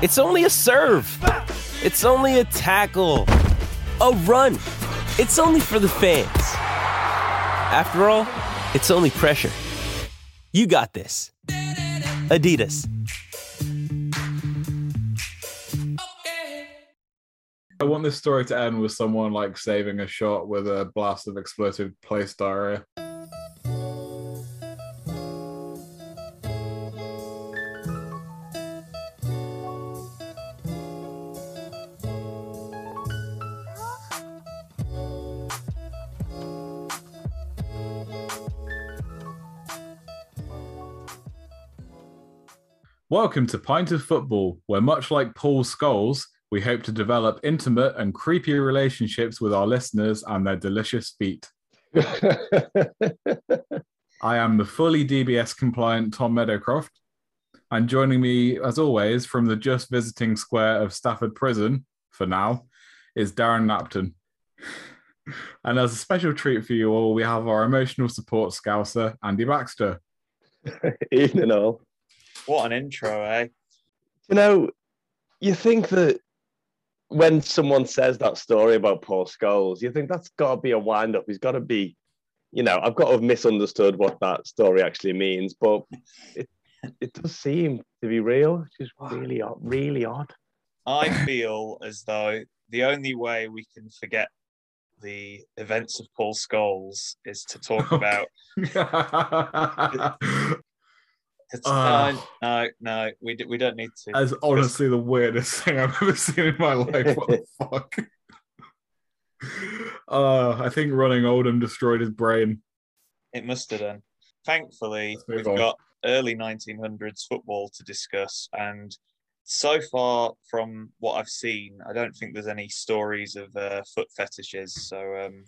It's only a serve. It's only a tackle, a run. It's only for the fans. After all, it's only pressure. You got this. Adidas. I want this story to end with someone like saving a shot with a blast of explosive plaice diarrhea. Welcome to Pint of Football, where much like Paul Scholes, we hope to develop intimate and creepy relationships with our listeners and their delicious feet. I am the fully DBS compliant Tom Meadowcroft. And joining me, as always, from the just visiting square of Stafford Prison, for now, is Darren Napton. And as a special treat for you all, we have our emotional support scouser, Andy Baxter. Evening all. What an intro, eh? You know, you think that when someone says that story about Paul Scholes, you think that's got to be a wind up. He's got to be, you know, I've got to have misunderstood what that story actually means, but it, it does seem to be real. It's just really odd, really odd. I feel as though the only way we can forget the events of Paul Scholes is to talk about. It's, Ah. no, no, no, we, d- we don't need to. That's honestly the weirdest thing I've ever seen in my life. What the fuck? Uh, I think running Oldham destroyed his brain. It must have done. Thankfully, we've on. got early 1900s football to discuss. And so far, from what I've seen, I don't think there's any stories of uh, foot fetishes. So um,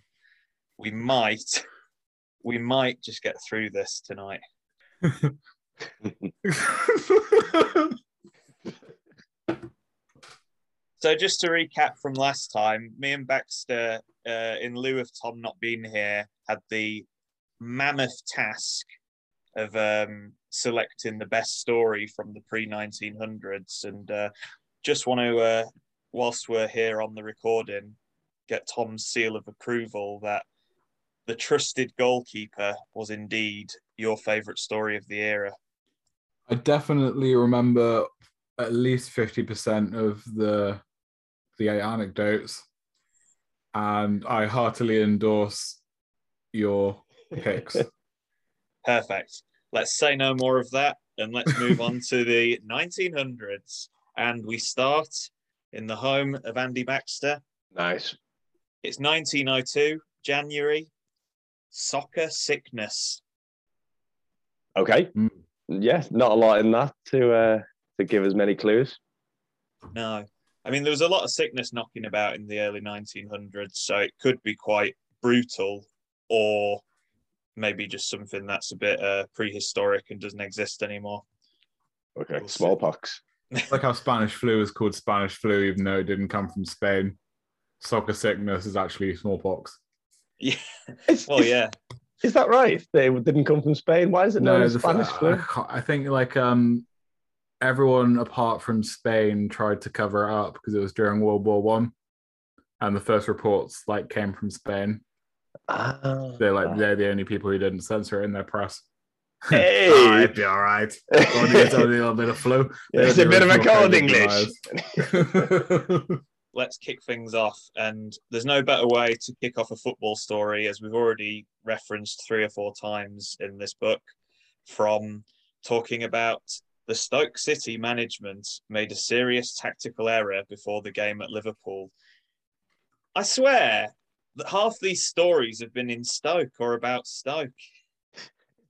we might, we might just get through this tonight. So just to recap from last time, me and Baxter, uh, in lieu of Tom not being here, had the mammoth task of um, selecting the best story from the pre 1900s, and uh, just want to, uh, whilst we're here on the recording, get Tom's seal of approval that the trusted goalkeeper was indeed your favourite story of the era. I definitely remember at least 50% of the the anecdotes and I heartily endorse your picks. Perfect. Let's say no more of that and let's move on to the 1900s. And we start in the home of Andy Baxter. Nice. It's 1902, January. Soccer sickness. Okay. Mm. Yes, not a lot in that to uh, to give as many clues. No. I mean, there was a lot of sickness knocking about in the early 1900s, so it could be quite brutal or maybe just something that's a bit uh, prehistoric and doesn't exist anymore. Okay. Smallpox. It's like how Spanish flu is called Spanish flu, even though it didn't come from Spain. Soccer sickness is actually smallpox. Yeah. Is, Well, is- yeah. Is that right? They didn't come from Spain. Why is it known as the- Spanish flu? I think like um everyone apart from Spain tried to cover it up because it was during World War One, and the first reports like came from Spain. Ah. They're like they're the only people who didn't censor it in their press. Hey! Ah, it'd be all right. Only a little bit of flu. It's a bit of a cold English. Let's kick things off. And there's no better way to kick off a football story, as we've already referenced three or four times in this book, from talking about the Stoke City management made a serious tactical error before the game at Liverpool. I swear that half these stories have been in Stoke or about Stoke.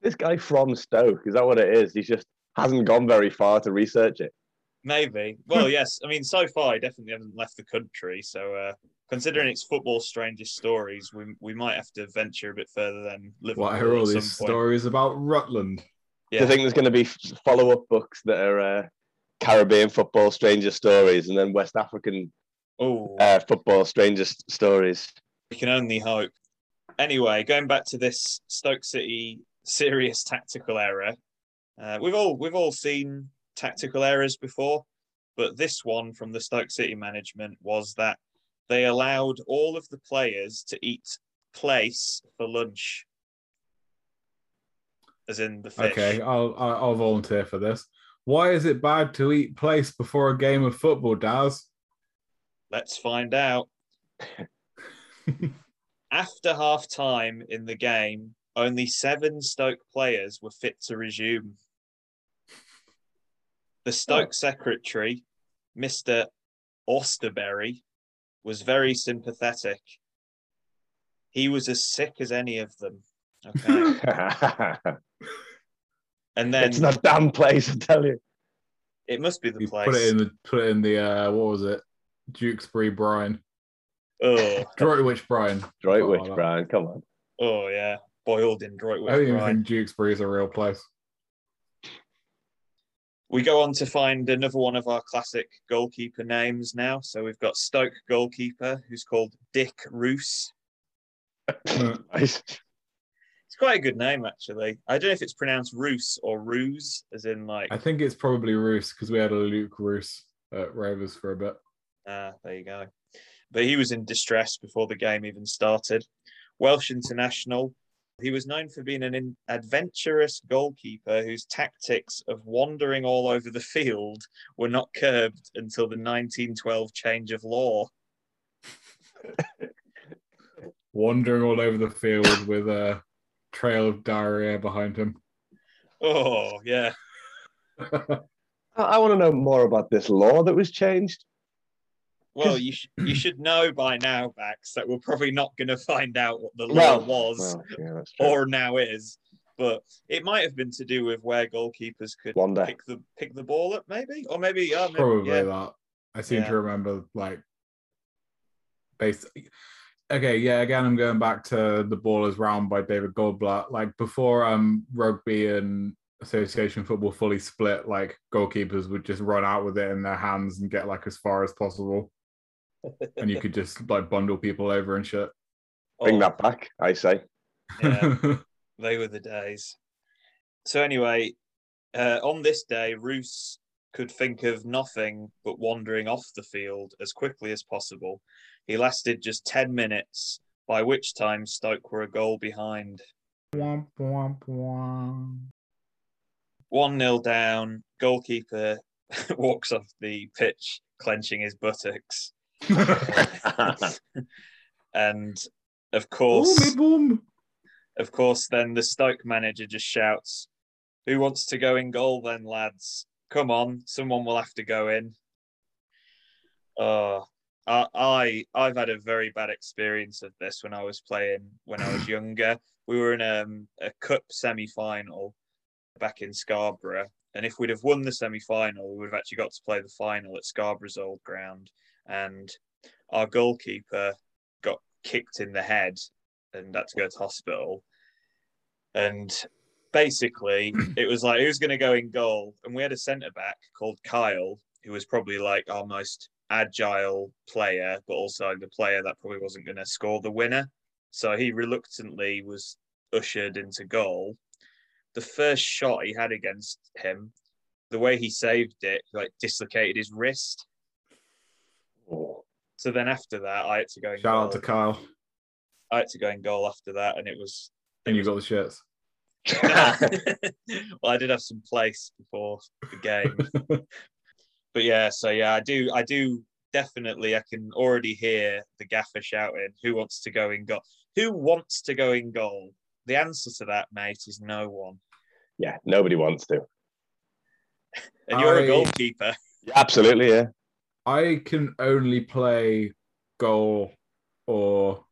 This guy from Stoke, is that what it is? He just hasn't gone very far to research it. Maybe. Well, yes. I mean, so far, he definitely haven't left the country. So, uh, considering it's football strangest stories, we we might have to venture a bit further than Liverpool. What are all these point. stories about Rutland? Do Yeah. you think there's going to be follow up books that are uh, Caribbean football stranger stories and then West African Oh, uh, football stranger s- stories? we can only hope. Anyway, going back to this Stoke City serious tactical error, uh, we've all we've all seen tactical errors before, but this one from the Stoke City management was that they allowed all of the players to eat plaice for lunch, as in the fish. Okay, I'll I'll I'll volunteer for this. Why is it bad to eat plaice before a game of football, Daz? Let's find out. After half time in the game, only seven Stoke players were fit to resume. The Stoke secretary, Mr. Austerberry, was very sympathetic. He was as sick as any of them. Okay. And then it's not damn plaice, I tell you. it must be the You plaice. put it in the put it in the uh what was it? Dukesbury Brine. Oh, Droitwich Brine. Droitwich, Oh, that- Brian, come on. oh yeah. Boiled in Droitwich. I don't even brine. think Dukesbury is a real place. We go on to find another one of our classic goalkeeper names now. So we've got Stoke goalkeeper who's called Dick Roos. Nice. It's quite a good name actually. I don't know if it's pronounced Roos or Ruse, as in like I think it's probably Roos because we had a Luke Roos at Rovers for a bit. ah, there you go. But he was in distress before the game even started. Welsh international. He was known for being an adventurous goalkeeper whose tactics of wandering all over the field were not curbed until the 1912 change of law. Wandering all over the field with a trail of diarrhea behind him. Oh, yeah. I, want to know more about this law that was changed. Well, you sh- you should know by now, Bax, that we're probably not going to find out what the law Well, was well, yeah, or now is, but it might have been to do with where goalkeepers could Wander. pick the pick the ball up, maybe, or maybe, oh, maybe Probably yeah. that. I seem Yeah. to remember like based okay, yeah, again I'm going back to the ball is round by David Goldblatt. Like before um rugby and association football fully split, like goalkeepers would just run out with it in their hands and get like as far as possible. And you could just like bundle people over and shit. Bring Oh, that back, I say. yeah. they were the days. So anyway, uh, on this day, Roos could think of nothing but wandering off the field as quickly as possible. He lasted just 10 minutes, by which time Stoke were a goal behind. Womp, womp, womp. 1 nil down, goalkeeper walks off the pitch, clenching his buttocks. And of course, boom. Of course, then the Stoke manager just shouts, Who wants to go in goal then, lads? Come on, someone will have to go in. Oh, I, I I've had a very bad experience of this when I was playing when I was younger. We were in um, a cup semi-final back in Scarborough, and if we'd have won the semi-final, we would have actually got to play the final at Scarborough's old ground. And our goalkeeper got kicked in the head and had to go to hospital. And basically, it was like who's going to go in goal, and we had a centre back called Kyle, who was probably like our most agile player, but also the player that probably wasn't going to score the winner. So he reluctantly was ushered into goal. The first shot he had against him, the way he saved it, like dislocated his wrist. Oh, So then after that, I had to go in Shout goal. out to Kyle. I had to go in goal after that, and it was. And you got the shirts. well, I did have some plaice before the game, but yeah. So yeah, I do. I do definitely. I can already hear the gaffer shouting, "Who wants to go in goal? Who wants to go in goal?" The answer to that, mate, is no one. yeah, nobody wants to. And you're I- a goalkeeper. Absolutely, yeah. I can only play goal or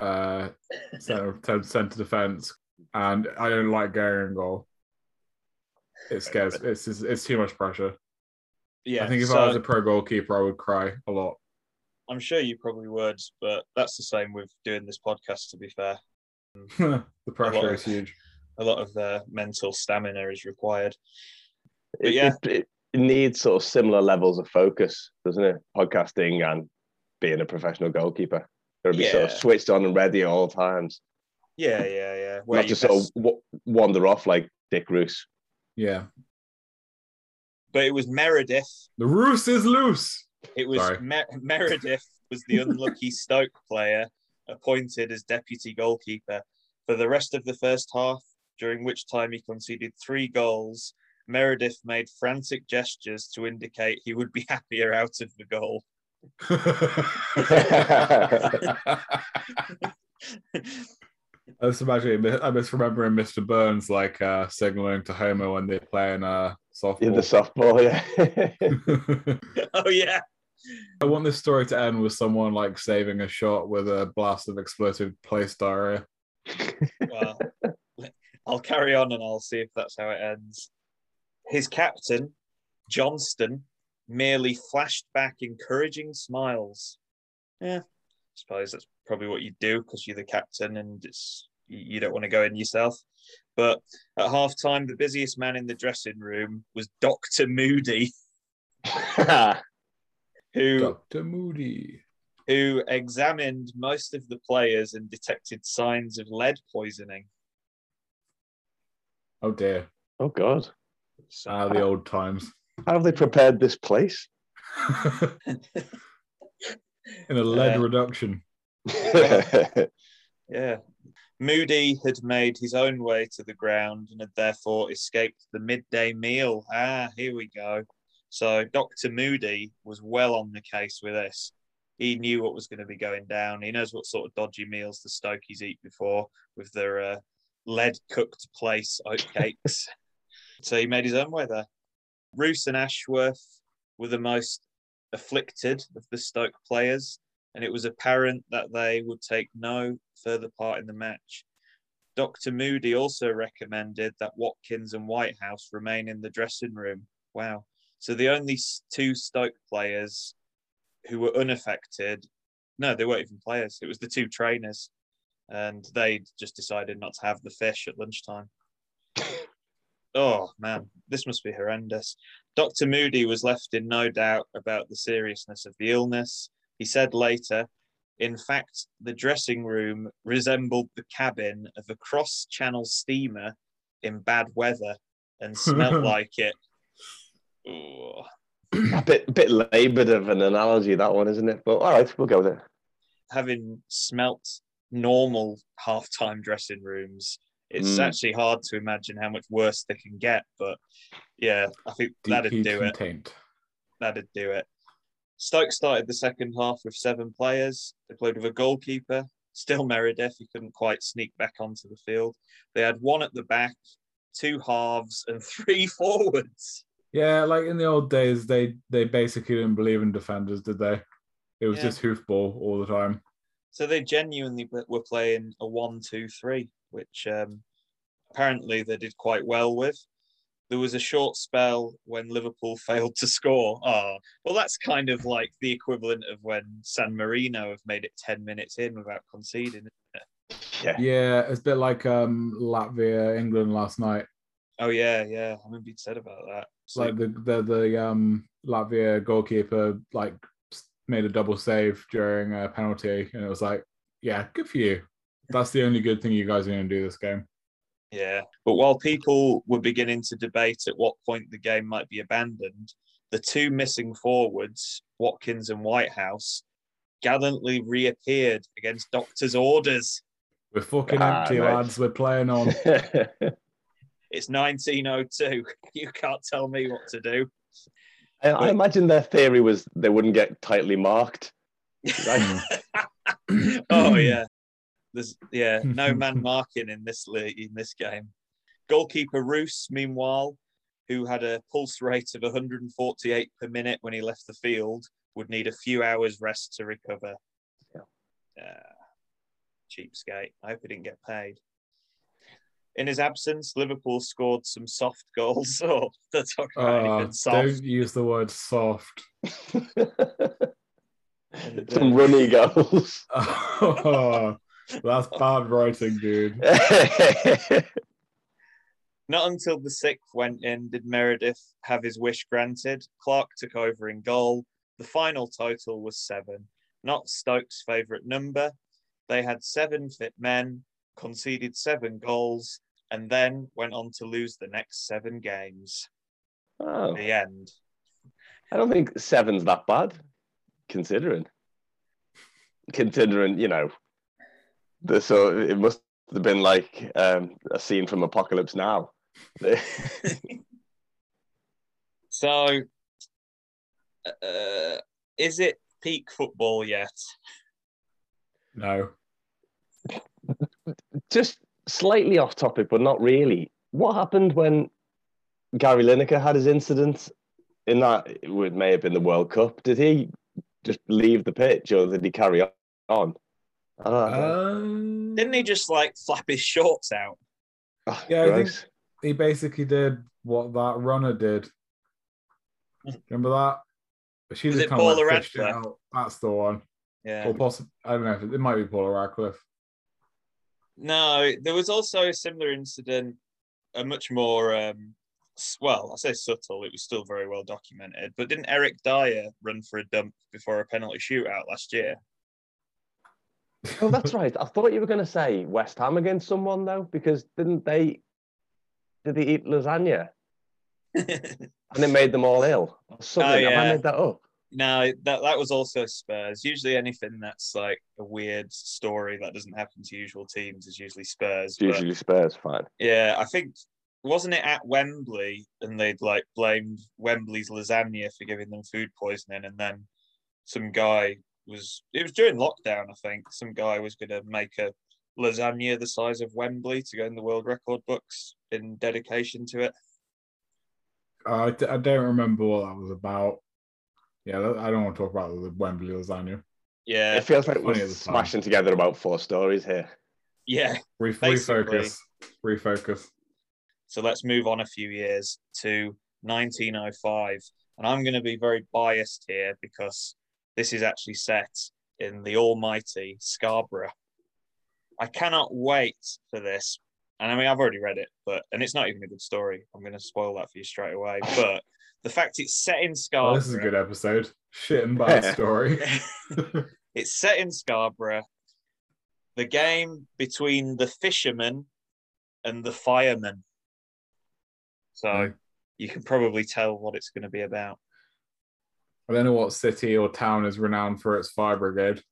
uh center, center defense, and I don't like going in goal. It scares. It's it's, it's too much pressure. Yeah. I think if so I was a pro goalkeeper, I would cry a lot. I'm sure you probably would, but that's the same with doing this podcast. To be fair, the pressure of- is huge. a lot of uh, mental stamina is required. It, yeah. it, it needs sort of similar levels of focus, doesn't it? Podcasting and being a professional goalkeeper. Got to be sort of switched on and ready at all times. Yeah, yeah, yeah. Where Not you just sort of w- wander off like Dick Roos. Yeah, But it was Meredith. the Roos is loose. It was Sorry. Mer- Meredith was the unlucky Stoke player appointed as deputy goalkeeper for the rest of the first half, during which time he conceded three goals. Meredith made frantic gestures to indicate he would be happier out of the goal. I was imagining, I was remembering Mr. Burns like uh, signaling to Homer when they're playing uh, softball. In the softball, yeah. oh yeah, I want this story to end with someone like saving a shot with a blast of explosive plaice diarrhea. well, I'll carry on and I'll see if that's how it ends. His captain, Johnston, merely flashed back encouraging smiles. Yeah, I suppose that's probably what you do because you're the captain and it's you you don't want to go in yourself. But at half time, the busiest man in the dressing room was Dr. Moody, who Dr. Moody. who examined most of the players and detected signs of lead poisoning. Oh dear. oh, God. So Ah, the old times. How have they prepared this plaice? In a lead Uh, reduction. Yeah. Moody had made his own way to the ground and had therefore escaped the midday meal. Ah, here we go. So Dr. Moody was well on the case with this. He knew what was going to be going down. He knows what sort of dodgy meals the Stokies eat before with their uh, lead cooked plaice oatcakes. so he made his own way there. Roos and Ashworth were the most afflicted of the Stoke players and it was apparent that they would take no further part in the match. Dr. Moody also recommended that Watkins and Whitehouse remain in the dressing room. Wow. So the only two Stoke players who were unaffected, no, they weren't even players. It was the two trainers. And they just decided not to have the fish at lunchtime. Oh, man, this must be horrendous. Dr. Moody was left in no doubt about the seriousness of the illness. He said later, in fact, the dressing room resembled the cabin of a cross channel steamer in bad weather and smelt like it. Ooh. a bit, bit laboured of an analogy, that one, isn't it? But all right, we'll go with it. Having smelt normal half-time dressing rooms, it's Mm. actually hard to imagine how much worse they can get. But yeah, I think that'd do it. That'd do it. Stoke started the second half with seven players. They played with a goalkeeper, still Meredith. He couldn't quite sneak back onto the field. They had one at the back, two halves, and three forwards. Yeah, like in the old days, they they basically didn't believe in defenders, did they? It was Yeah. just hoofball all the time. So they genuinely were playing a one-two-three, which um, apparently they did quite well with. There was a short spell when Liverpool failed to score. Oh, well, that's kind of like the equivalent of when San Marino have made it 10 minutes in without conceding. Yeah. Yeah, it's a bit like um Latvia, England last night. Oh, yeah, yeah. I remember you'd said about that. It's like the the the um Latvia goalkeeper like made a double save during a penalty, and it was like, yeah, good for you. That's the only good thing you guys are going to do this game. Yeah. But while people were beginning to debate at what point the game might be abandoned, the two missing forwards, Watkins and Whitehouse, gallantly reappeared against doctor's orders. We're fucking Ah, empty, right. lads. We're playing on. It's 1902. You can't tell me what to do. I, I imagine their theory was they wouldn't get tightly marked. Right? oh yeah, there's yeah no man marking in this in this game. Goalkeeper Roos, meanwhile, who had a pulse rate of 148 per minute when he left the field, would need a few hours rest to recover. Yeah. Uh, cheapskate. I hope he didn't get paid. In his absence, Liverpool scored some soft goals. Oh, that's not about Oh, soft. don't use the word soft. And, Some uh, runny goals. Oh, that's bad writing, dude. Not until the sixth went in did Meredith have his wish granted. Clark took over in goal. The final total was seven, not Stokes' favourite number. They had seven fit men, conceded seven goals, and then went on to lose the next seven games. oh, The end. I don't think seven's that bad, considering. Considering, you know, the so it must have been like um, a scene from Apocalypse Now. So, uh, is it peak football yet? No. Just slightly off topic, but not really. What happened when Gary Lineker had his incident in that? It would- may have been the World Cup. Did he just leave the pitch, or did he carry on? I don't know. Um, Didn't he just like flap his shorts out? Oh, yeah, I think- he basically did what that runner did. Remember that? She Was just it kind of Paula like fished it out. That's the one. Yeah. Or possibly, I don't know. If it, it might be Paula Radcliffe. No, there was also a similar incident, a much more, um, well, I say subtle, it was still very well documented. But didn't Eric Dier run for a dump before a penalty shootout last year? Oh, that's right. I thought you were going to say West Ham against someone though, because didn't they? Did they eat lasagna and it made them all ill? Or oh, something. Have yeah. I made that up? no, that, that was also Spurs. Usually anything that's like a weird story that doesn't happen to usual teams is usually Spurs. It's but- usually Spurs. Fine. Yeah, I think wasn't it at Wembley and they'd like blamed Wembley's lasagna for giving them food poisoning, and then some guy was it was during lockdown, I think. Some guy was gonna make a lasagna the size of Wembley to go in the world record books in dedication to it. Uh, I, d- I don't remember what that was about. Yeah, I don't want to talk about the Wembley lasagna. Yeah, It feels like we're at the time. smashing together about four stories here. yeah. Re- refocus. Refocus. So let's move on a few years to 1905. And I'm going to be very biased here because this is actually set in the almighty Scarborough. I cannot wait for this. And I mean, I've already read it, but, and it's not even a good story. I'm going to spoil that for you straight away. But the fact it's set in Oh, Scarborough. this is a good episode. Shit and bad story. it's set in Scarborough. The game between the fishermen and the firemen. So Mm. you can probably tell what it's going to be about. I don't know what city or town is renowned for its fire brigade.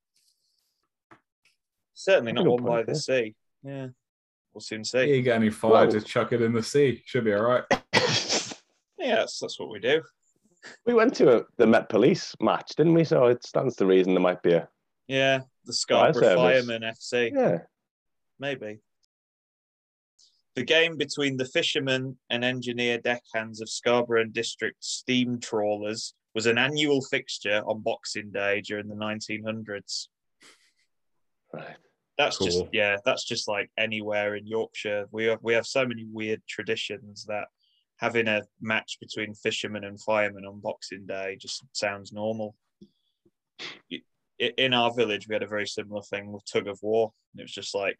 Certainly not one by the yeah. sea. Yeah, we'll soon see. you get any fire, Well- just chuck it in the sea. Should be all right. Yeah, that's, that's what we do. we went to a, the Met Police match, didn't we? So it stands to reason there might be a Yeah, the Scarborough service. Firemen FC, yeah. maybe. The game between the fishermen and engineer deckhands of Scarborough and District steam trawlers was an annual fixture on Boxing Day during the 1900s. Right. That's just yeah, that's just like anywhere in Yorkshire. We have we have so many weird traditions that having a match between fishermen and firemen on Boxing Day just sounds normal. In our village, we had a very similar thing with tug of war. It was just like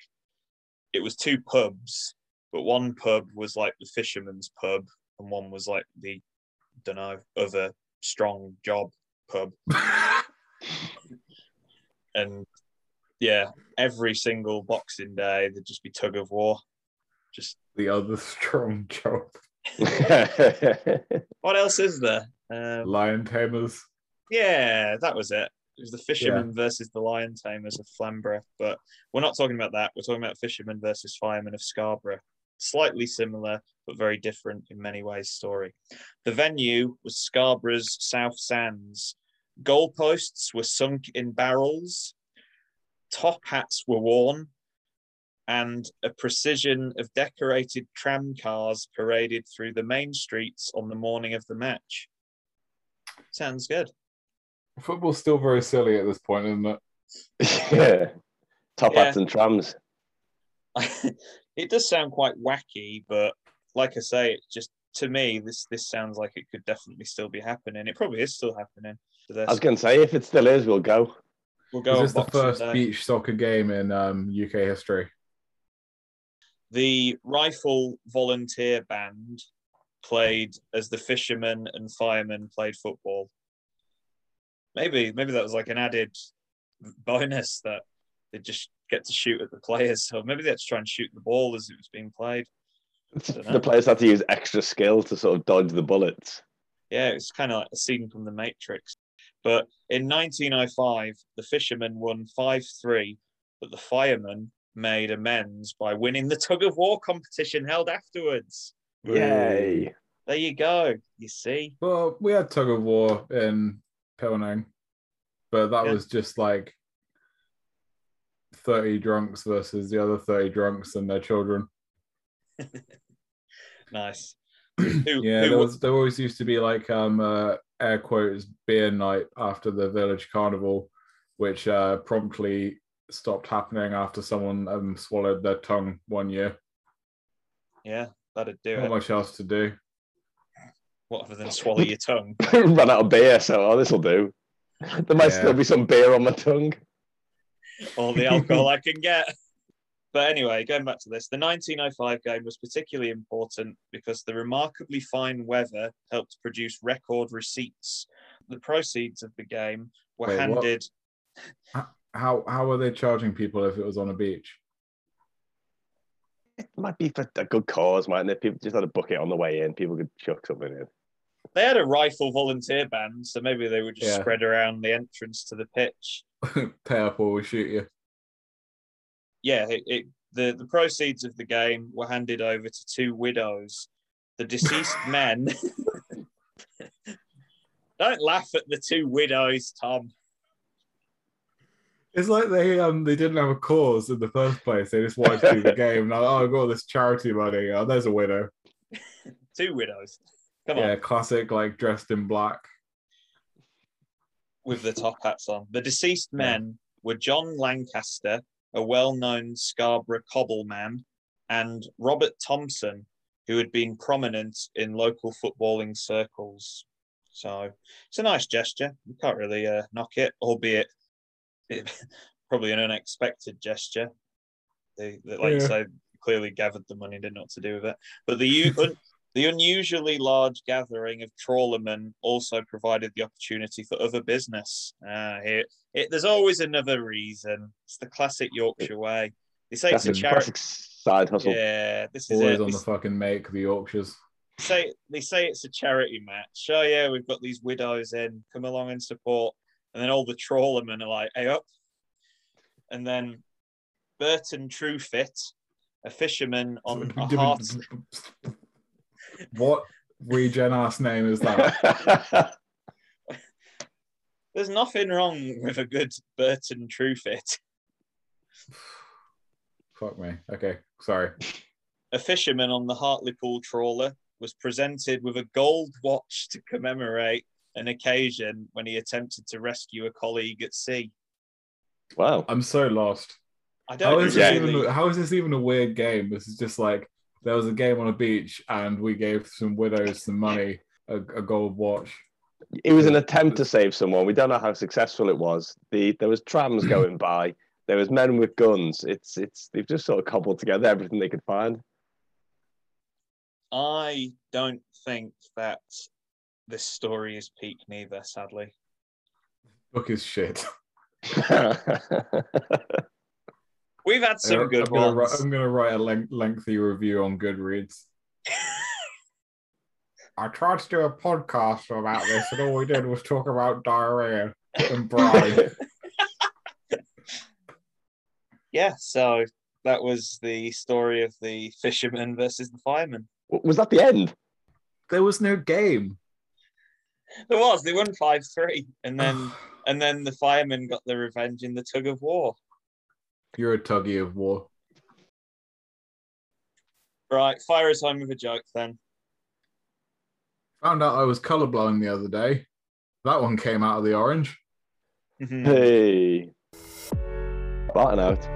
it was two pubs, but one pub was like the fisherman's pub, and one was like the don't know other strong job pub. and yeah, every single Boxing Day there'd just be tug of war. Just the other strong job. what else is there? Um, Lion tamers. yeah, that was it. It was the fishermen versus the lion tamers of Flamborough. But we're not talking about that. We're talking about fishermen versus firemen of Scarborough. Slightly similar, but very different in many ways. Story. The venue was Scarborough's South Sands. Goalposts were sunk in barrels. Top hats were worn, and a precision of decorated tram cars paraded through the main streets on the morning of the match. Sounds good. Football's still very silly at this point, isn't it? yeah. Top Yeah. hats and trams. it does sound quite wacky, but like I say, it just to me, this this sounds like it could definitely still be happening. It probably is still happening. To this. I was going to say, if it still is, we'll go. we'll go Is this the first Day. beach soccer game in um, UK history? The rifle volunteer band played as the fishermen and firemen played football. Maybe maybe that was like an added bonus that they just get to shoot at the players. So maybe they had to try and shoot the ball as it was being played. Dunno. The players had to use extra skill to sort of dodge the bullets. Yeah, it's kind of like a scene from The Matrix. But in 1905, the fishermen won 5 3, but the firemen made amends by winning the tug of war competition held afterwards. Yay. There you go. You see? Well, we had tug of war in Pelnang, but that Yeah. was just like 30 drunks versus the other 30 drunks and their children. Nice. Who, Yeah, who there, was, there always used to be like um uh, air quotes beer night after the village carnival, which uh, promptly stopped happening after someone um, swallowed their tongue one year. yeah, that'd do Not it. much else to do. What other than swallow your tongue? Run out of beer, so oh, this will do. There might Yeah. still be some beer on my tongue. all the alcohol I can get. But anyway, going back to this, the 1905 game was particularly important because the remarkably fine weather helped produce record receipts. The proceeds of the game were Wait, what? handed. How how were they charging people if it was on a beach? It might be for a good cause, mightn't it? People just had a bucket on the way in. People could chuck something in. They had a rifle volunteer band, so maybe they would just Yeah. spread around the entrance to the pitch. Pay up or we shoot you. Yeah, it, it, the the proceeds of the game were handed over to two widows. The deceased men. Don't laugh at the two widows, Tom. It's like they um they didn't have a cause in the first place. They just wanted to do the game. Now, oh, I got all this charity money. Oh, there's a widow. Two widows. Come on. yeah, on, classic, like dressed in black. with the top hats on. The deceased men were John Lancaster, a well-known Scarborough cobbleman, and Robert Thompson, who had been prominent in local footballing circles. So it's a nice gesture. You can't really uh, knock it, albeit it, probably an unexpected gesture. They, they like Yeah. say, clearly gathered the money, didn't know what to do with it. But the the unusually large gathering of trawlermen also provided the opportunity for other business. Ah, here, it, there's always another reason. It's the classic Yorkshire way. They say Classic, it's a charity. classic side hustle. Yeah, this is Always it. on They the fucking make, the Yorkshires. say they say it's a charity match. Oh yeah, we've got these widows in. Come along and support. And then all the trawlermen are like, "Hey up!" And then Burton Truefit, a fisherman on a heart. What regen ass name is that? There's nothing wrong with a good Burton True Fit. Fuck me. Okay, sorry. A fisherman on the Hartlepool trawler was presented with a gold watch to commemorate an occasion when he attempted to rescue a colleague at sea. wow. I'm so lost. I don't is, this really. even, how is this even a weird game? This is just like there was a game on a beach and we gave some widows some money, a, a gold watch. It was an attempt to save someone. We don't know how successful it was. The there was trams going by. There was men with guns. It's it's they've just sort of cobbled together everything they could find. I don't think that this story is peak neither, sadly. Book is shit. We've had some I'm good gonna, ones. write, I'm gonna write a len- lengthy review on Goodreads. I tried to do a podcast about this, and all we did was talk about diarrhea and brine. Yeah, so that was the story of the fisherman versus the fireman. Was that the end? there was no game. There was. They won five three, and then and then the firemen got the revenge in the tug of war. You're a tuggy of war. Right, fire us home with a joke then. Found out I was colorblind the other day. That one came out of the orange. Mhm. Hey. Barton out.